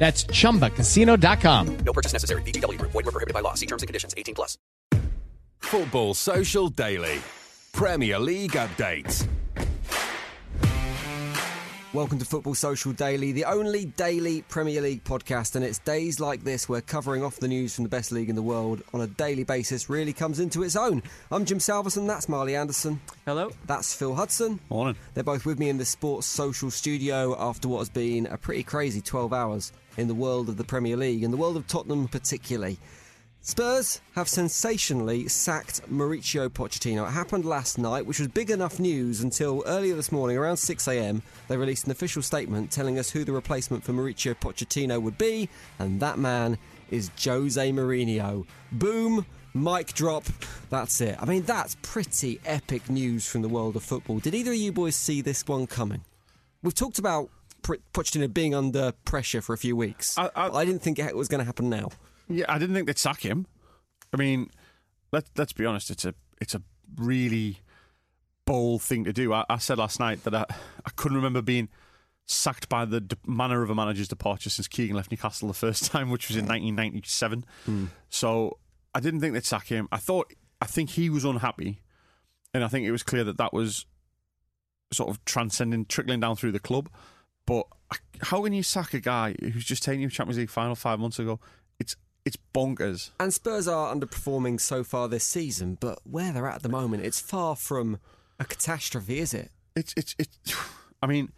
That's ChumbaCasino.com. No purchase necessary. VGW Group. Void were prohibited by law. See terms and conditions. 18 plus. Football Social Daily. Premier League updates. Welcome to Football Social Daily, the only daily Premier League podcast, and it's days like this where covering off the news from the best league in the world on a daily basis really comes into its own. I'm Jim Salverson, that's Marley Anderson. Hello. That's Phil Hudson. Morning. They're both with me in the Sports Social studio after what has been a pretty crazy 12 hours in the world of the Premier League, and the world of Tottenham particularly. Spurs have sensationally sacked Mauricio Pochettino. It happened last night, which was big enough news until earlier this morning, around 6am, they released an official statement telling us who the replacement for Mauricio Pochettino would be, and that man is Jose Mourinho. Boom, mic drop, that's it. I mean, that's pretty epic news from the world of football. Did either of you boys see this one coming? We've talked about Pochettino being under pressure for a few weeks. I, I, I didn't think it was going to happen now. Yeah, I didn't think they'd sack him. I mean, let let's be honest. It's a it's a really bold thing to do. I, I said last night that I, I couldn't remember being sacked by the de- manner of a manager's departure since Keegan left Newcastle the first time, which was in 1997. Mm. So I didn't think they'd sack him. I thought I think he was unhappy, and I think it was clear that that was sort of transcending, trickling down through the club. But how can you sack a guy who's just taken you to Champions League final five months ago? It's it's bonkers. And Spurs are underperforming so far this season, but where they're at at the moment, it's far from a catastrophe, is it? It's it's it's. I mean,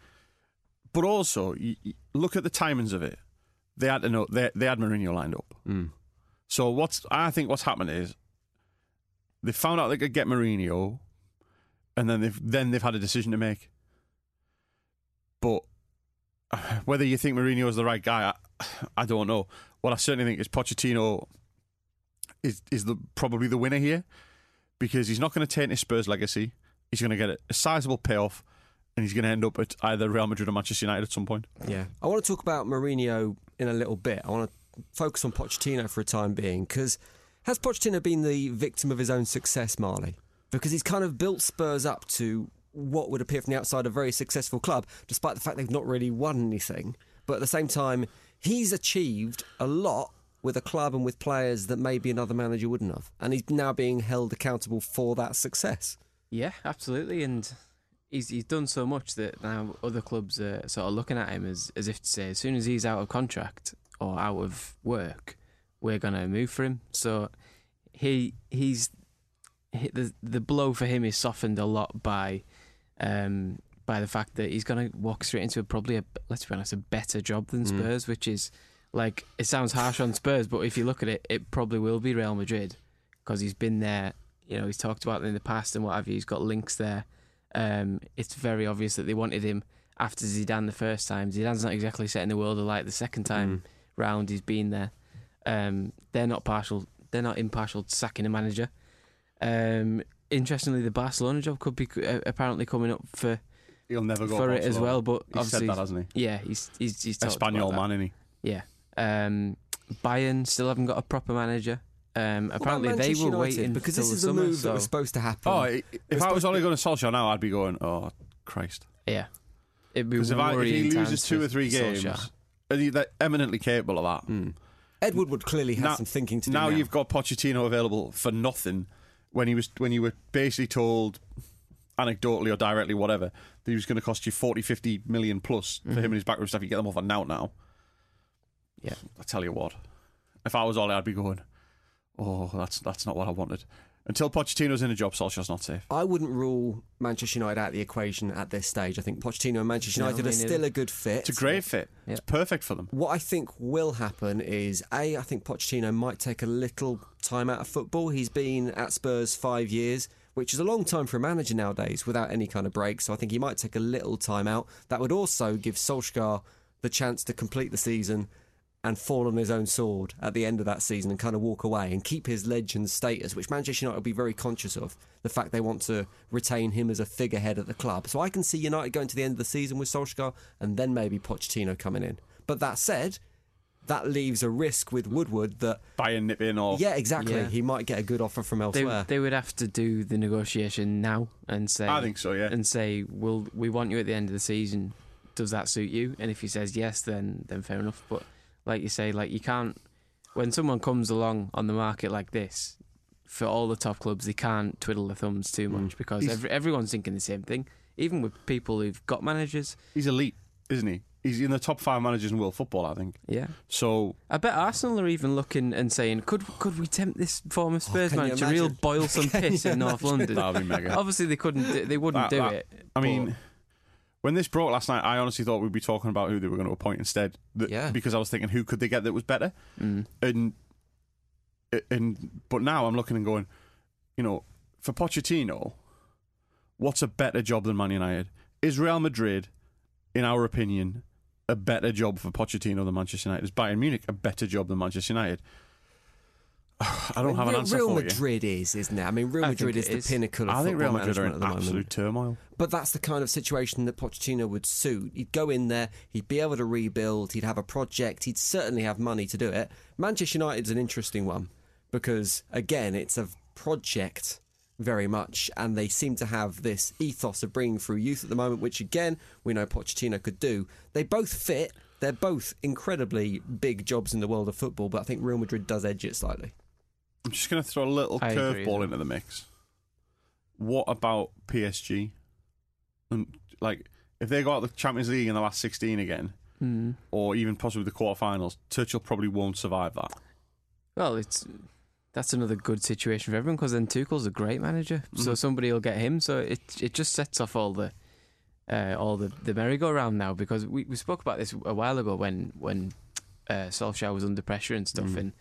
but also you, you look at the timings of it. They had to know they they had Mourinho lined up. Mm. So what's I think what's happened is they found out they could get Mourinho, and then they've then they've had a decision to make. But whether you think Mourinho is the right guy, I, I don't know. What I certainly think is Pochettino is is the probably the winner here because he's not going to take his Spurs legacy. He's going to get a, a sizable payoff, and he's going to end up at either Real Madrid or Manchester United at some point. Yeah, I want to talk about Mourinho in a little bit. I want to focus on Pochettino for a time being because has Pochettino been the victim of his own success, Marley? Because he's kind of built Spurs up to what would appear from the outside a very successful club, despite the fact they've not really won anything. But at the same time, he's achieved a lot with a club and with players that maybe another manager wouldn't have. And he's now being held accountable for that success. Yeah, absolutely. And he's he's done so much that now other clubs are sort of looking at him as, as if to say, as soon as he's out of contract or out of work, we're going to move for him. So he he's he, the the blow for him is softened a lot by um, by the fact that he's going to walk straight into a, probably a let's be honest a better job than Mm. Spurs, which is like it sounds harsh on Spurs, but if you look at it, it probably will be Real Madrid because he's been there. You know, he's talked about it in the past and what have you. He's got links there. Um, it's very obvious that they wanted him after Zidane the first time. Zidane's not exactly setting the world alight the second time round. He's been there. Um, they're not partial. They're not impartial to sacking a manager. Um, interestingly, the Barcelona job could be uh, apparently coming up for He'll never go for it as well. But He's obviously, said that, hasn't he? yeah, he's he's he's talked Espanol about that. man, isn't he? Yeah. Um, Bayern still haven't got a proper manager. Um, What about apparently, they were United? waiting because this is the summer, move so, that was supposed to happen. Oh, i- if I was only going to Solskjaer now, I'd be going, oh, Christ. yeah. It'd be Because if, I- if he loses two or three games, Solskjaer. and he- they're eminently capable of that. Hmm. Ed Woodward clearly has Now- some thinking to do. now Now, you've got Pochettino available for nothing when he was when you were basically told anecdotally or directly whatever that he was going to cost you 40 50 million plus for him mm-hmm. and his backroom stuff you get them off on now now. Yeah. I tell you what if I was all I'd be going oh that's that's not what I wanted until Pochettino's in a job Solskjaer's not safe I wouldn't rule Manchester United out of the equation at this stage. I think Pochettino and Manchester No, United me are still a good fit. it's a great fit it's perfect for them What I think will happen is A, I think Pochettino might take a little time out of football. He's been at Spurs five years, which is a long time for a manager nowadays without any kind of break. So I think he might take a little time out. That would also give Solskjaer the chance to complete the season and fall on his own sword at the end of that season and kind of walk away and keep his legend status, which Manchester United will be very conscious of. The fact they want to retain him as a figurehead at the club. So I can see United going to the end of the season with Solskjaer and then maybe Pochettino coming in. But that said, that leaves a risk with Woodward that, Bayern nip in or yeah, exactly, Yeah. he might get a good offer from They, elsewhere. they would have to do the negotiation now and say, I think so yeah and say, "Well, we want you at the end of the season. Does that suit you?" And if he says yes, then then fair enough. But like you say, like you can't when someone comes along on the market like this for all the top clubs, they can't twiddle their thumbs too much because Mm. He's- every, everyone's thinking the same thing. Even with people who've got managers, he's elite isn't he he's in the top five managers in world football I think yeah. so I bet Arsenal are even looking and saying, "Could could we tempt this former Spurs Oh, can you manager real boil some piss in North London?" that'd be mega Obviously, they couldn't. They wouldn't That- do that- it. I mean, when this broke last night, I honestly thought we'd be talking about who they were going to appoint instead. That- Yeah. Because I was thinking, who could they get that was better? Mm. And and but now I'm looking and going, you know, for Pochettino, what's a better job than Man United? Is Real Madrid, in our opinion, a better job for Pochettino than Manchester United? Is Bayern Munich a better job than Manchester United? I don't have an answer Real for you. Madrid is, isn't it? I mean, Real I Madrid think is the pinnacle of I think football Real Madrid are in the moment. absolute turmoil. But that's the kind of situation that Pochettino would suit. He'd go in there, he'd be able to rebuild, he'd have a project, he'd certainly have money to do it. Manchester United's an interesting one because, again, it's a project very much, and they seem to have this ethos of bringing through youth at the moment, which, again, we know Pochettino could do. They both fit. They're both incredibly big jobs in the world of football, but I think Real Madrid does edge it slightly. I'm just going to throw a little I curveball into the mix. What about PSG? And like, if they got the Champions League in the last 16 again, Mm. or even possibly the quarterfinals, Tuchel probably won't survive that. Well, it's that's another good situation for everyone because then Tuchel's a great manager, so Mhm. somebody will get him. So it it just sets off all the uh, all the the merry-go-round now because we, we spoke about this a while ago when when uh, Solskjaer was under pressure and stuff, Mhm. and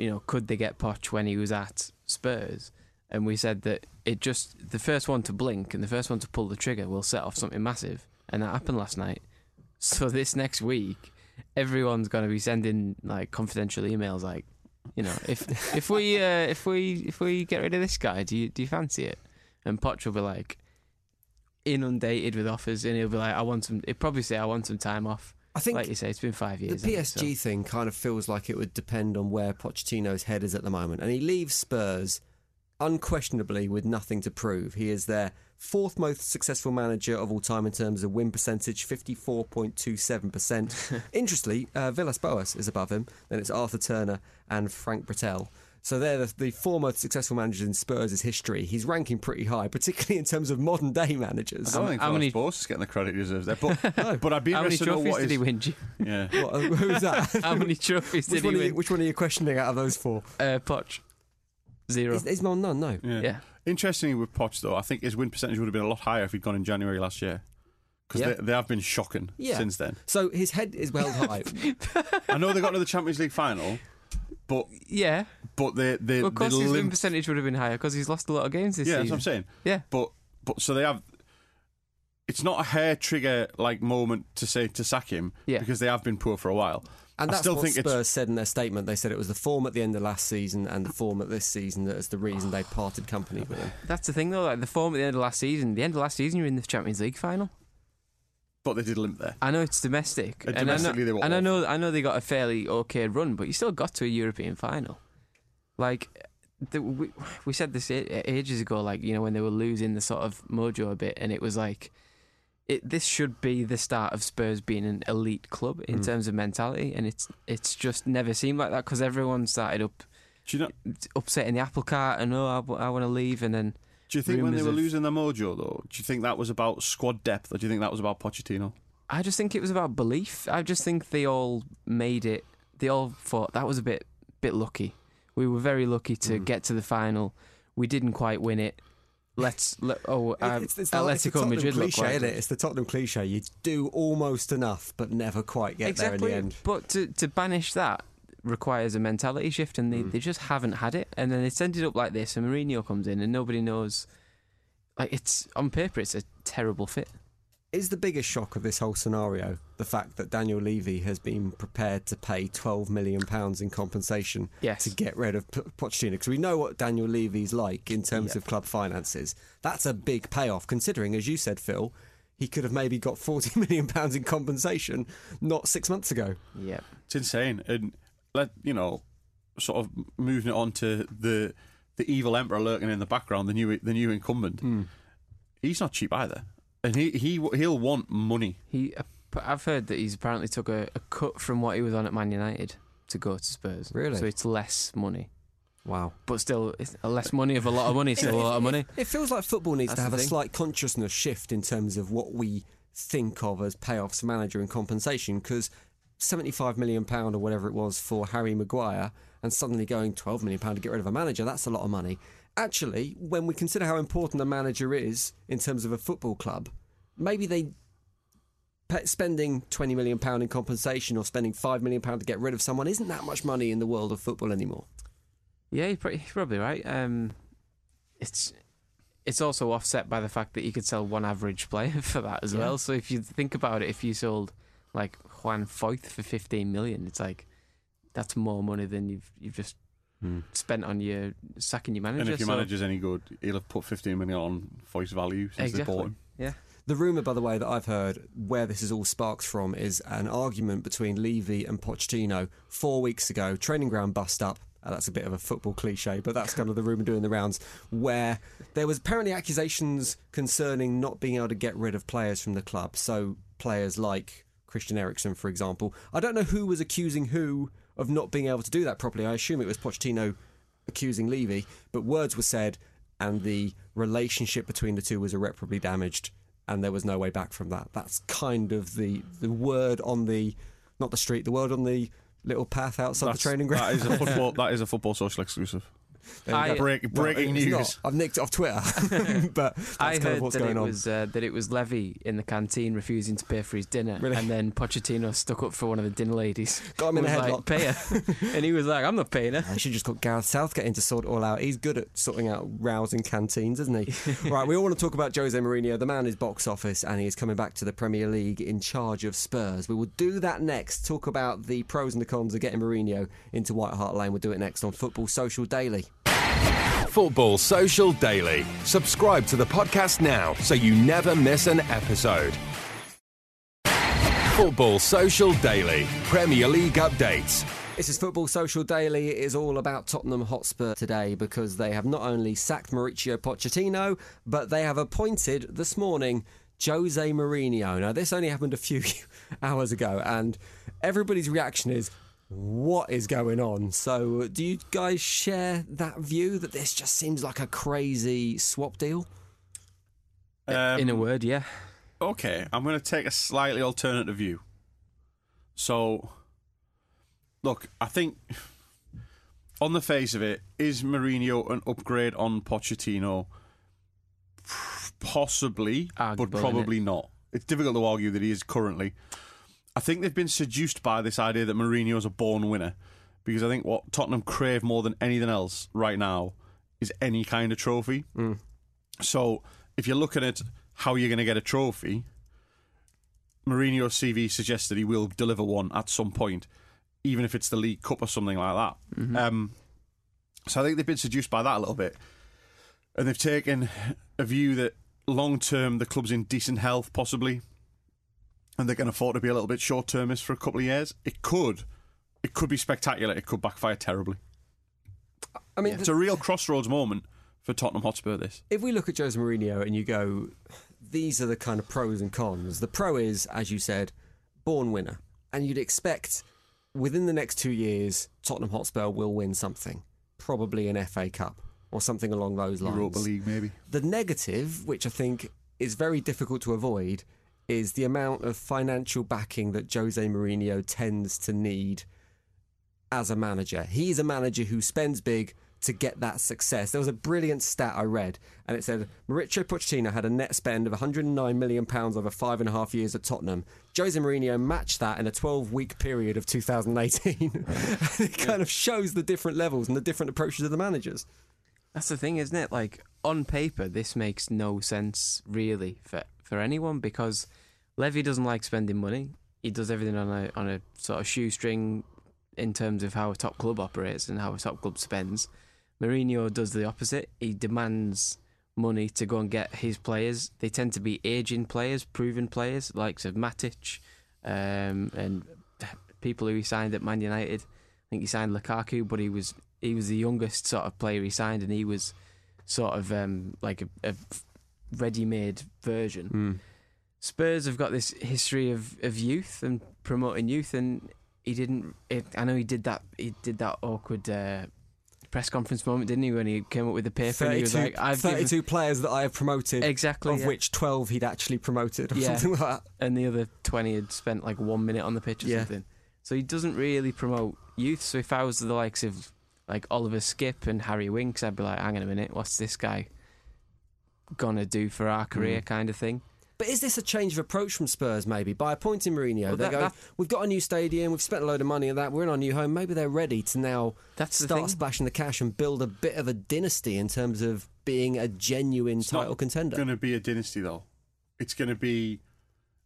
you know could they get Poch when he was at Spurs? And we said that it just the first one to blink and the first one to pull the trigger will set off something massive, and that happened last night. So this next week, everyone's going to be sending like confidential emails, like, you know, if if we uh, if we if we get rid of this guy, do you do you fancy it? And Poch will be like inundated with offers, and he'll be like, I want some. He'll probably say, I want some time off. I think Like you say, it's been five years. hasn't it? So- PSG thing kind of feels like it would depend on where Pochettino's head is at the moment. And he leaves Spurs unquestionably with nothing to prove. He is their fourth most successful manager of all time in terms of win percentage, 54.27%. Interestingly, uh, Villas Boas is above him. Then it's Arthur Turner and Frank Brettell. So they're the, the four most successful managers in Spurs' history. He's ranking pretty high, particularly in terms of modern day managers. I don't think how Villas many- Boas is getting the credit he deserves there. But, but I'd be How many interested to know what did his, he win? Yeah. What, uh, who's that? How many trophies which, did he one are you, win? which one are you questioning out of those four? Uh, Poch, zero. Is, is none, none, no. yeah. Yeah. Interestingly, with Poch, though, I think his win percentage would have been a lot higher if he'd gone in January last year. Because Yeah. they, they have been shocking Yeah. since then. So his head is well high. I know they got to the Champions League final, but Yeah. but the they, Well, of they course, his win limped percentage would have been higher because he's lost a lot of games this Yeah, that's what season. I'm saying. Yeah. But but so they have. It's not a hair trigger like moment to say to sack him Yeah. because they have been poor for a while. And I that's still what think Spurs it's said in their statement. They said it was the form at the end of last season and the form at this season that is the reason they parted company with him. That's the thing, though. Like the form at the end of last season. The end of last season, you're in the Champions League final. But they did limp there. I know it's domestic, Uh, and, I know, domestically they were and I know, I know they got a fairly okay run, but you still got to a European final. Like the, we, we said this ages ago, like you know when they were losing the sort of mojo a bit, and it was like, it this should be the start of Spurs being an elite club in Mm. terms of mentality, and it's it's just never seemed like that because everyone started up Do you know? upsetting the apple cart and oh I, want to leave, and then Do you think when they were of- losing their mojo though? Do you think that was about squad depth, or do you think that was about Pochettino? I just think it was about belief. I just think they all made it. They all thought that was a bit bit lucky. We were very lucky to Mm. get to the final. We didn't quite win it. Let's let, oh um, it's, it's, the, it's the Atletico Madrid cliche, quite isn't it? It's the Tottenham cliche. You do almost enough, but never quite get there in the end. But to to banish that requires a mentality shift, and they, Mm. they just haven't had it. And then it's ended up like this. And Mourinho comes in, and nobody knows. Like it's on paper, it's a terrible fit. Is the biggest shock of this whole scenario the fact that Daniel Levy has been prepared to pay twelve million pounds in compensation Yes. to get rid of P- Pochettino? Because we know what Daniel Levy's like in terms Yeah. of club finances. That's a big payoff, considering, as you said, Phil, he could have maybe got forty million pounds in compensation not six months ago. Yeah. It's insane, and let you know, sort of moving it on to the the evil emperor lurking in the background, the new the new incumbent. Hmm. He's not cheap either, and he he he'll want money. He, I've heard that he's apparently took a, a cut from what he was on at Man United to go to Spurs. Really? So it's less money, Wow. but still, it's less money of a lot of money. Still a lot of money. It feels like football needs That's to have a thing. slight consciousness shift in terms of what we think of as payoffs manager and compensation because 75 million pound or whatever it was for Harry Maguire and suddenly going 12 million pound to get rid of a manager that's a lot of money actually when we consider how important a manager is in terms of a football club maybe they spending 20 million pound in compensation or spending 5 million pound to get rid of someone isn't that much money in the world of football anymore Yeah, you're, probably, you're probably right. Um, it's it's also offset by the fact that you could sell one average player for that as Yeah. well. So if you think about it, if you sold like Juan Foyth for 15 million, it's like that's more money than you've you've just spent on your sacking your manager. And if your so- manager's any good, he'll have put fifteen million on Foyth's value since they bought him. yeah. The rumour, by the way, that I've heard where this is all sparked from is an argument between Levy and Pochettino four weeks ago. Training ground bust up. Uh, that's a bit of a football cliche, but that's kind of the rumour doing the rounds. Where there was apparently accusations concerning not being able to get rid of players from the club. So players like Christian Eriksen, for example. I don't know who was accusing who of not being able to do that properly. I assume it was Pochettino accusing Levy, but words were said, and the relationship between the two was irreparably damaged, and there was no way back from that. That's kind of the the word on the not the street, the word on the little path outside That's- the training ground. That is a football. that is a football social exclusive. There you I- go. Break, Well, breaking it's news. not. I've nicked it off Twitter, but that's I kind heard of what's that going it on. was uh, that it was Levy in the canteen refusing to pay for his dinner, Really? and then Pochettino stuck up for one of the dinner ladies. Got him in Was a like, headlock. Pay her, and he was like, "I'm not paying her." I should just got Gareth Southgate in to sort it all out. He's good at sorting out rousing canteens, isn't he? right, we all want to talk about Jose Mourinho. The man is box office and he is coming back to the Premier League in charge of Spurs. We will do that next. Talk about the pros and the cons of getting Mourinho into White Hart Lane. We'll do it next on Football Social Daily. Football Social Daily. Subscribe to the podcast now so you never miss an episode. Football Social Daily. Premier League updates. This is Football Social Daily. It is all about Tottenham Hotspur today because they have not only sacked Mauricio Pochettino, but they have appointed this morning Jose Mourinho. Now, this only happened a few hours ago, and everybody's reaction is, what is going on? So, do you guys share that view that this just seems like a crazy swap deal? Um, in a word, yeah. Okay, I'm going to take a slightly alternative view. So, look, I think on the face of it, is Mourinho an upgrade on Pochettino? Possibly, but Arguable, probably not. It's difficult to argue that he is currently. I think they've been seduced by this idea that Mourinho is a born winner because I think what Tottenham crave more than anything else right now is any kind of trophy. So if you're looking at how you're going to get a trophy, Mourinho's CV suggests that he will deliver one at some point, even if it's the League Cup or something like that. Um, so I think they've been seduced by that a little bit, and they've taken a view that long term the club's in decent health, possibly. And they can afford to be a little bit short termist for a couple of years, it could, it could be spectacular. It could backfire terribly. I mean, It's a real crossroads moment for Tottenham Hotspur. This if we look at Jose Mourinho and you go, these are the kind of pros and cons. The pro is, as you said, born winner, and you'd expect within the next two years, Tottenham Hotspur will win something, probably an FA Cup or something along those lines. Europa League, maybe. The negative, which I think is very difficult to avoid, is the amount of financial backing that Jose Mourinho tends to need as a manager. He's a manager who spends big to get that success. There was a brilliant stat I read, and it said Mauricio Pochettino had a net spend of 109 million pounds over five and a half years at Tottenham. Jose Mourinho matched that in a 12-week period of 2018. it kind of shows the different levels and the different approaches of the managers. That's the thing, isn't it? Like on paper, this makes no sense really for for anyone because Levy doesn't like spending money. He does everything on a on a sort of shoestring in terms of how a top club operates and how a top club spends. Mourinho does the opposite. He demands money to go and get his players. They tend to be aging players, proven players, likes of Matic, um, and people who he signed at Man United. I think he signed Lukaku, but he was he was the youngest sort of player he signed, and he was sort of um, like a, a ready-made version. Spurs have got this history of, of youth and promoting youth, and he didn't. It, I know he did that. He did that awkward uh, press conference moment, didn't he? When he came up with the paper, and he was like, "I've given-" 32 players that I have promoted. exactly, of yeah. which 12 he'd actually promoted or Yeah. something like that. and the other 20 had spent like one minute on the pitch or Yeah. something. So he doesn't really promote youth. So if I was the likes of like Oliver Skipp and Harry Winks, I'd be like, hang on a minute, what's this guy gonna do for our Mm. career kind of thing? But is this a change of approach from Spurs maybe? By appointing Mourinho, Well, they go, that- we've got a new stadium, we've spent a load of money on that, we're in our new home. Maybe they're ready to now That's start thing. splashing the cash and build a bit of a dynasty in terms of being a genuine It's not title contender. It's going to be a dynasty, though. It's going to be,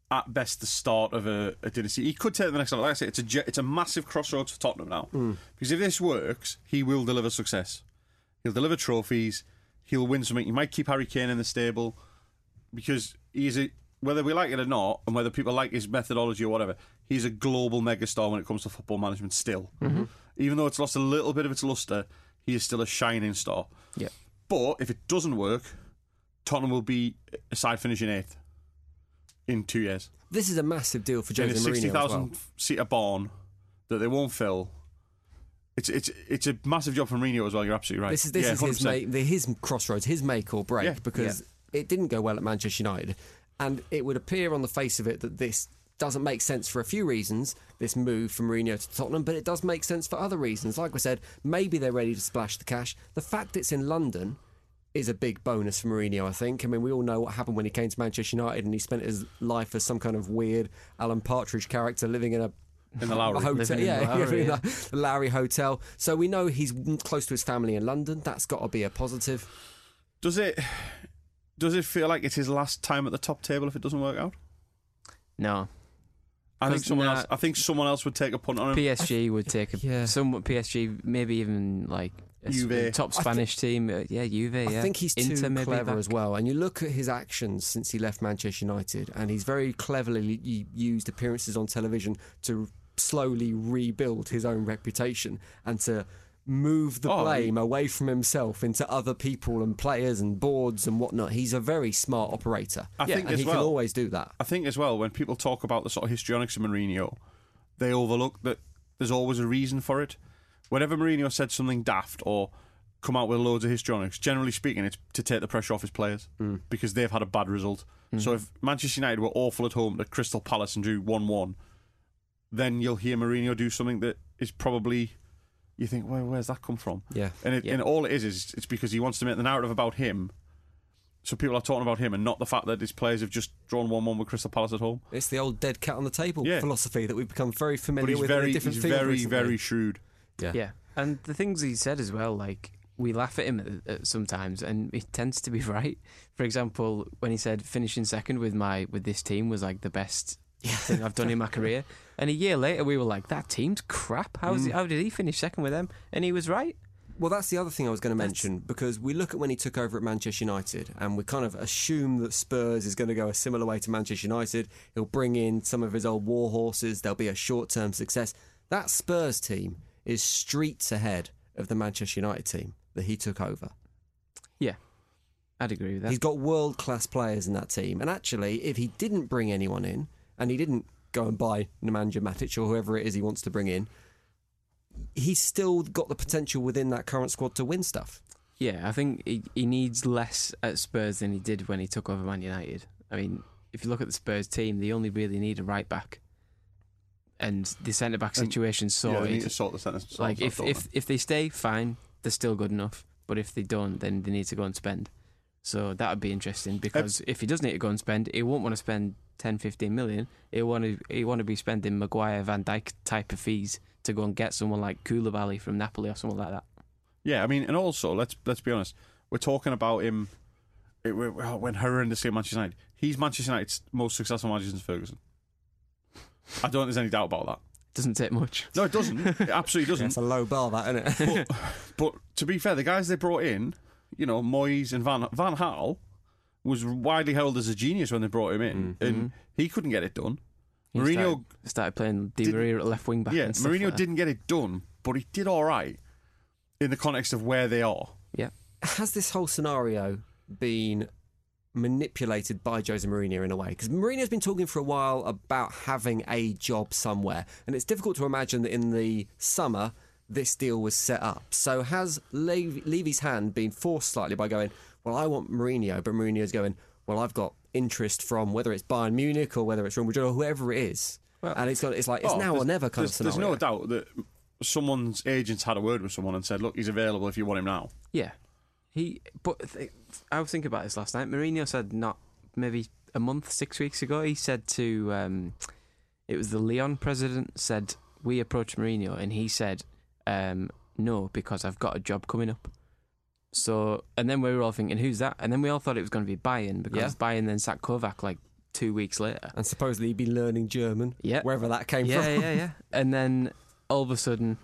at best, the start of a, a dynasty. He could take the next level. Like I say, it's a it's a massive crossroads for Tottenham now. Because if this works, he will deliver success. He'll deliver trophies. He'll win something. He might keep Harry Kane in the stable because he's a whether we like it or not, and whether people like his methodology or whatever, he's a global megastar when it comes to football management. Still, mm-hmm. even though it's lost a little bit of its luster, he is still a shining star. Yeah. But if it doesn't work, Tottenham will be a side finishing eighth in two years. This is a massive deal for In Jose a Mourinho sixty well. thousand seater barn that they won't fill. It's it's it's a massive job for Mourinho as well. You're absolutely right. This is this Yeah, is his 100%. make, the, his crossroads, his make or break Yeah. because it didn't go well at Manchester United, and it would appear on the face of it that this doesn't make sense for a few reasons. This move from Mourinho to Tottenham, but it does make sense for other reasons. Like we said, maybe they're ready to splash the cash. The fact it's in London is a big bonus for Mourinho. I think. I mean, we all know what happened when he came to Manchester United and he spent his life as some kind of weird Alan Partridge character living in a in the Lowry. hotel, Living in yeah, the Lowry, yeah, yeah. the the Lowry Hotel. So we know he's close to his family in London. That's got to be a positive. Does it does it feel like it's his last time at the top table if it doesn't work out? No, I think 'Cause someone nah- else. I think someone else would take a punt on him. PSG would take a Yeah. some PSG, maybe even like a s- Juve. top I thi- Spanish team. Uh, yeah, Juve. Yeah, I think he's too Inter maybe clever back. as well. And you look at his actions since he left Manchester United, and he's very cleverly used appearances on television to slowly rebuild his own reputation and to move the Oh, blame away from himself into other people and players and boards and whatnot. He's a very smart operator. I think and he can always do that. I think as well when people talk about the sort of histrionics of Mourinho, they overlook that there's always a reason for it. Whenever Mourinho said something daft or come out with loads of histrionics, generally speaking, it's to take the pressure off his players mm. because they've had a bad result. Mm. So if Manchester United were awful at home at Crystal Palace and drew one-one, then you'll hear Mourinho do something that is probably you think, well, where's that come from? Yeah. And, it, Yeah. and all it is is it's because he wants to make the narrative about him. So people are talking about him and not the fact that his players have just drawn one-one with Crystal Palace at home. It's the old dead cat on the table Yeah. philosophy that we've become very But familiar he's with in a very, different he's field very, recently. very shrewd. yeah. Yeah, and the things he said as well, like we laugh at him at, at sometimes, and he tends to be right. For example, when he said finishing second with my with this team was like the best thing I've done in my career, and a year later we were like, that team's crap. How's he, mm. how did he finish second with them? And he was right. Well, that's the other thing I was going to mention because we look at when he took over at Manchester United and we kind of assume that Spurs is going to go a similar way to Manchester United. He'll bring in some of his old war horses, there'll be a short term success. That Spurs team is streets ahead of the Manchester United team that he took over. Yeah, I'd agree with that. He's got world class players in that team. And actually, if he didn't bring anyone in and he didn't go and buy Nemanja Matic or whoever it is he wants to bring in, he's still got the potential within that current squad to win stuff. Yeah, I think he, he needs less at Spurs than he did when he took over Man United. I mean, if you look at the Spurs team, they only really need a right back, and the centre back And- situation's yeah, they need to sort the sentence. like if, if if they stay, fine, they're still good enough. But if they don't, then they need to go and spend. So that would be interesting because if he does need to go and spend, he won't want to spend 10, 15 million. He'll want to he want to be spending Maguire, Van Dijk type of fees to go and get someone like Koulibaly from Napoli or someone like that. Yeah, I mean, and also let's let's be honest, we're talking about him it, we- well, when horrendously at Manchester United. He's Manchester United's most successful manager since Ferguson. I don't think there's any doubt about that. Doesn't take much. No, it doesn't. It absolutely doesn't. It's a low bar, that, isn't it? but, but to be fair, the guys they brought in, you know, Moyes and Van Van Gaal was widely held as a genius when they brought him in, mm-hmm. and he couldn't get it done. He Mourinho, started, started playing Di did- Maria at left wing back. yeah, and stuff Mourinho like didn't get it done, but he did all right in the context of where they are. Yeah, Has this whole scenario been manipulated by Jose Mourinho in a way? Because Mourinho's been talking for a while about having a job somewhere, and it's difficult to imagine that in the summer this deal was set up. So has Levy, Levy's hand been forced slightly by going, well, I want Mourinho, but Mourinho's going, well, I've got interest from whether it's Bayern Munich or whether it's Real Madrid or whoever it is. and it's got, it's like, it's Oh, now or never kind of there's, scenario. there's no doubt that someone's agents had a word with someone and said, "Look, he's available if you want him now." yeah. He, but th- I was thinking about this last night. Mourinho said not maybe a month, six weeks ago. He said to, um, it was the Lyon president said we approached Mourinho, and he said um, no because I've got a job coming up. So, and then we were all thinking, who's that? And then we all thought it was going to be Bayern because Yeah. Bayern then sacked Kovac like two weeks later. And supposedly he'd been learning German, Yeah. wherever that came yeah, from. yeah, yeah. Yeah. And then all of a sudden,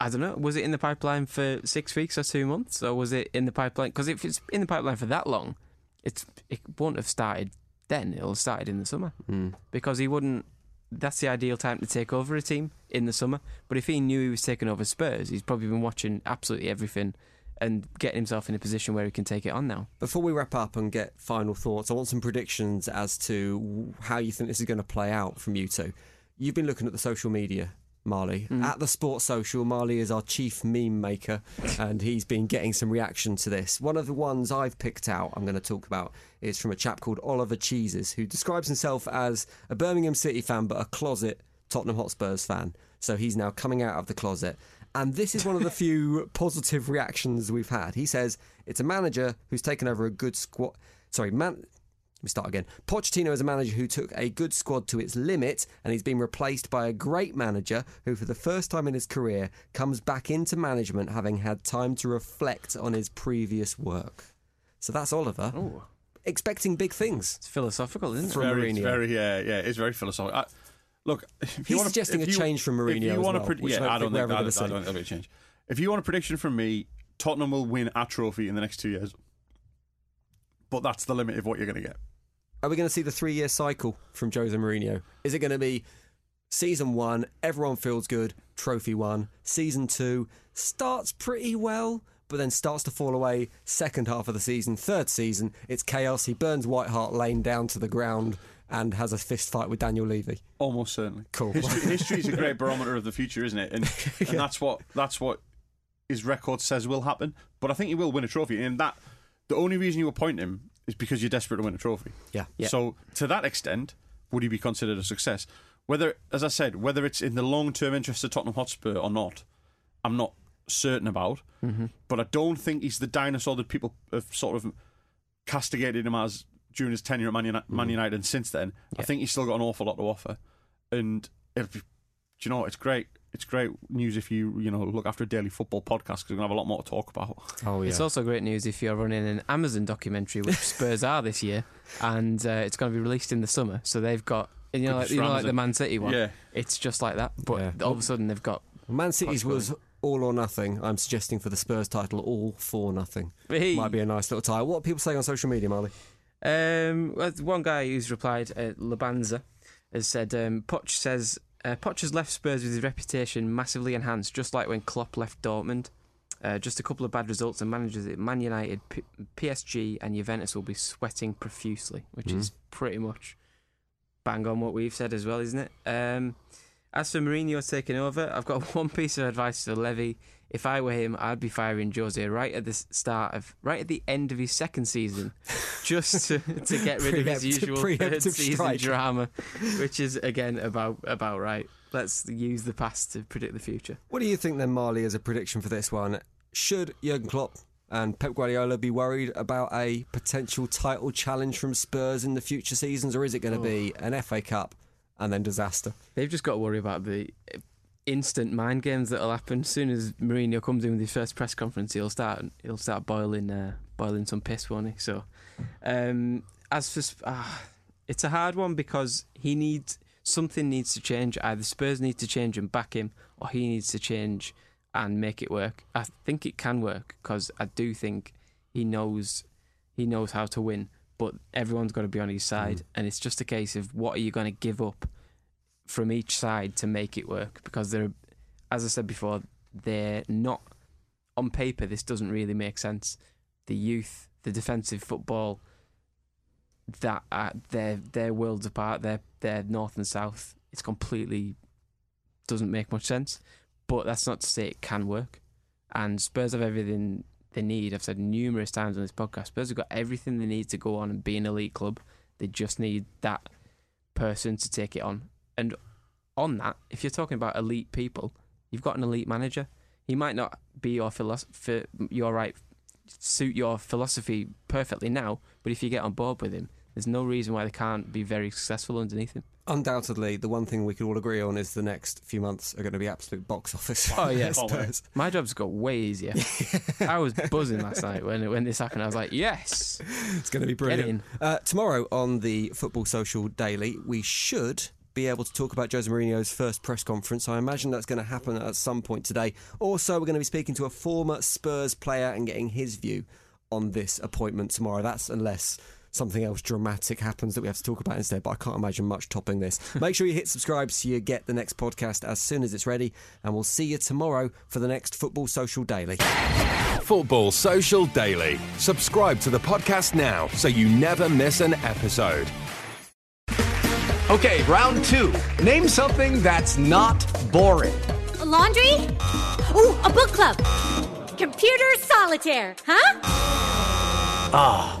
I don't know, was it in the pipeline for six weeks or two months, or was it in the pipeline? Because if it's in the pipeline for that long, it's it won't have started then. It'll have started in the summer hmm. because he wouldn't. That's the ideal time to take over a team in the summer. But if he knew he was taking over Spurs, he's probably been watching absolutely everything and getting himself in a position where he can take it on now. Before we wrap up and get final thoughts, I want some predictions as to how you think this is going to play out from you two. You've been looking at the social media, Marley. Mm-hmm. At the Sports Social, Marley is our chief meme maker, and he's been getting some reaction to this. One of the ones I've picked out, I'm going to talk about, is from a chap called Oliver Cheeses, who describes himself as a Birmingham City fan but a closet Tottenham Hotspurs fan. So he's now coming out of the closet. And this is one of the few positive reactions we've had. He says it's a manager who's taken over a good squad. Sorry, man. Let me start again. Pochettino is a manager who took a good squad to its limit, and he's been replaced by a great manager who, for the first time in his career, comes back into management having had time to reflect on his previous work. So that's Oliver Oh, expecting big things. it's philosophical, isn't it? From very, it's very, yeah, yeah, it's very philosophical. I, look, if you He's suggesting if a you- change from if Mourinho you as want well, to, I yeah, don't I don't think, I, gonna I don't think there'll be a change. If you want a prediction from me, Tottenham will win a trophy in the next two years, but that's the limit of what you're going to get. Are we going to see the three year cycle from Jose Mourinho? Is it going to be season one, everyone feels good, trophy one? Season two starts pretty well, but then starts to fall away. Second half of the season, third season, it's chaos. He burns White Hart Lane down to the ground and has a fist fight with Daniel Levy. Almost certainly. Cool. History, history is a great barometer of the future, isn't it? And, and that's what that's what his record says will happen. But I think he will win a trophy, and that the only reason you appoint him is because you're desperate to win a trophy. Yeah. Yeah. So to that extent, would he be considered a success? Whether, as I said, whether it's in the long term interest of Tottenham Hotspur or not, I'm not certain about. Mm-hmm. But I don't think he's the dinosaur that people have sort of castigated him as during his tenure at Man United, Man United and since then. I think he's still got an awful lot to offer. And it'll do you know, it's great. It's great news if you you know look after a daily football podcast because we're gonna have a lot more to talk about. Oh, yeah! It's also great news if you're running an Amazon documentary, which Spurs are this year, and uh, it's going to be released in the summer. So they've got, you know, like, you know, like the Man City one. Yeah. It's just like that, but Yeah. all of a sudden they've got. Man City's was all or nothing. I'm suggesting for the Spurs title, all for nothing. Hey. Might be a nice little tie. What are people saying on social media, Marley? Um, one guy who's replied, uh, Labanza, has said, um, Poch says, uh, Poch has left Spurs with his reputation massively enhanced, just like when Klopp left Dortmund. Uh, just a couple of bad results and managers at Man United, P- PSG, and Juventus will be sweating profusely, which is pretty much bang on what we've said as well, isn't it? Um, as for Mourinho taking over, I've got one piece of advice to Levy. If I were him, I'd be firing Jose right at the start of, right at the end of his second season, just to, to get rid of his usual third season strike. drama, which is again about about right. Let's use the past to predict the future. What do you think then, Marley, as a prediction for this one? Should Jurgen Klopp and Pep Guardiola be worried about a potential title challenge from Spurs in the future seasons, or is it going to be oh. an FA Cup and then disaster? They've just got to worry about the instant mind games that'll happen. As soon as Mourinho comes in with his first press conference, he'll start he'll start boiling uh, boiling some piss, won't he? So, um, as for ah, it's a hard one because he needs something needs to change. Either Spurs need to change and back him, or he needs to change and make it work. I think it can work because I do think he knows he knows how to win. But everyone's got to be on his side, and it's just a case of what are you going to give up from each side to make it work because they're, as I said before, they're not on paper. This doesn't really make sense. The youth, the defensive football, that uh, they're they're worlds apart. They're they're north and south. It's completely doesn't make much sense. But that's not to say it can work. And Spurs have everything they need. I've said numerous times on this podcast. Spurs have got everything they need to go on and be an elite club. They just need that person to take it on. And on that, if you're talking about elite people, you've got an elite manager. He might not be your philosophy, your right, suit your philosophy perfectly now, but if you get on board with him, there's no reason why they can't be very successful underneath him. Undoubtedly, the one thing we could all agree on is the next few months are going to be absolute box office. Oh, yeah. My job's got way easier. I was buzzing last night when when this happened. I was like, yes, It's going to be brilliant. Uh, tomorrow on the Football Social Daily, we should be able to talk about Jose Mourinho's first press conference. I imagine that's going to happen at some point today. Also, we're going to be speaking to a former Spurs player and getting his view on this appointment tomorrow. That's unless something else dramatic happens that we have to talk about instead, but I can't imagine much topping this. Make sure you hit subscribe so you get the next podcast as soon as it's ready, and we'll see you tomorrow for the next Football Social Daily. Football Social Daily. Subscribe to the podcast now so you never miss an episode. Okay, round two. Name something that's not boring. A laundry? Ooh, a book club. Computer solitaire, huh? Ah,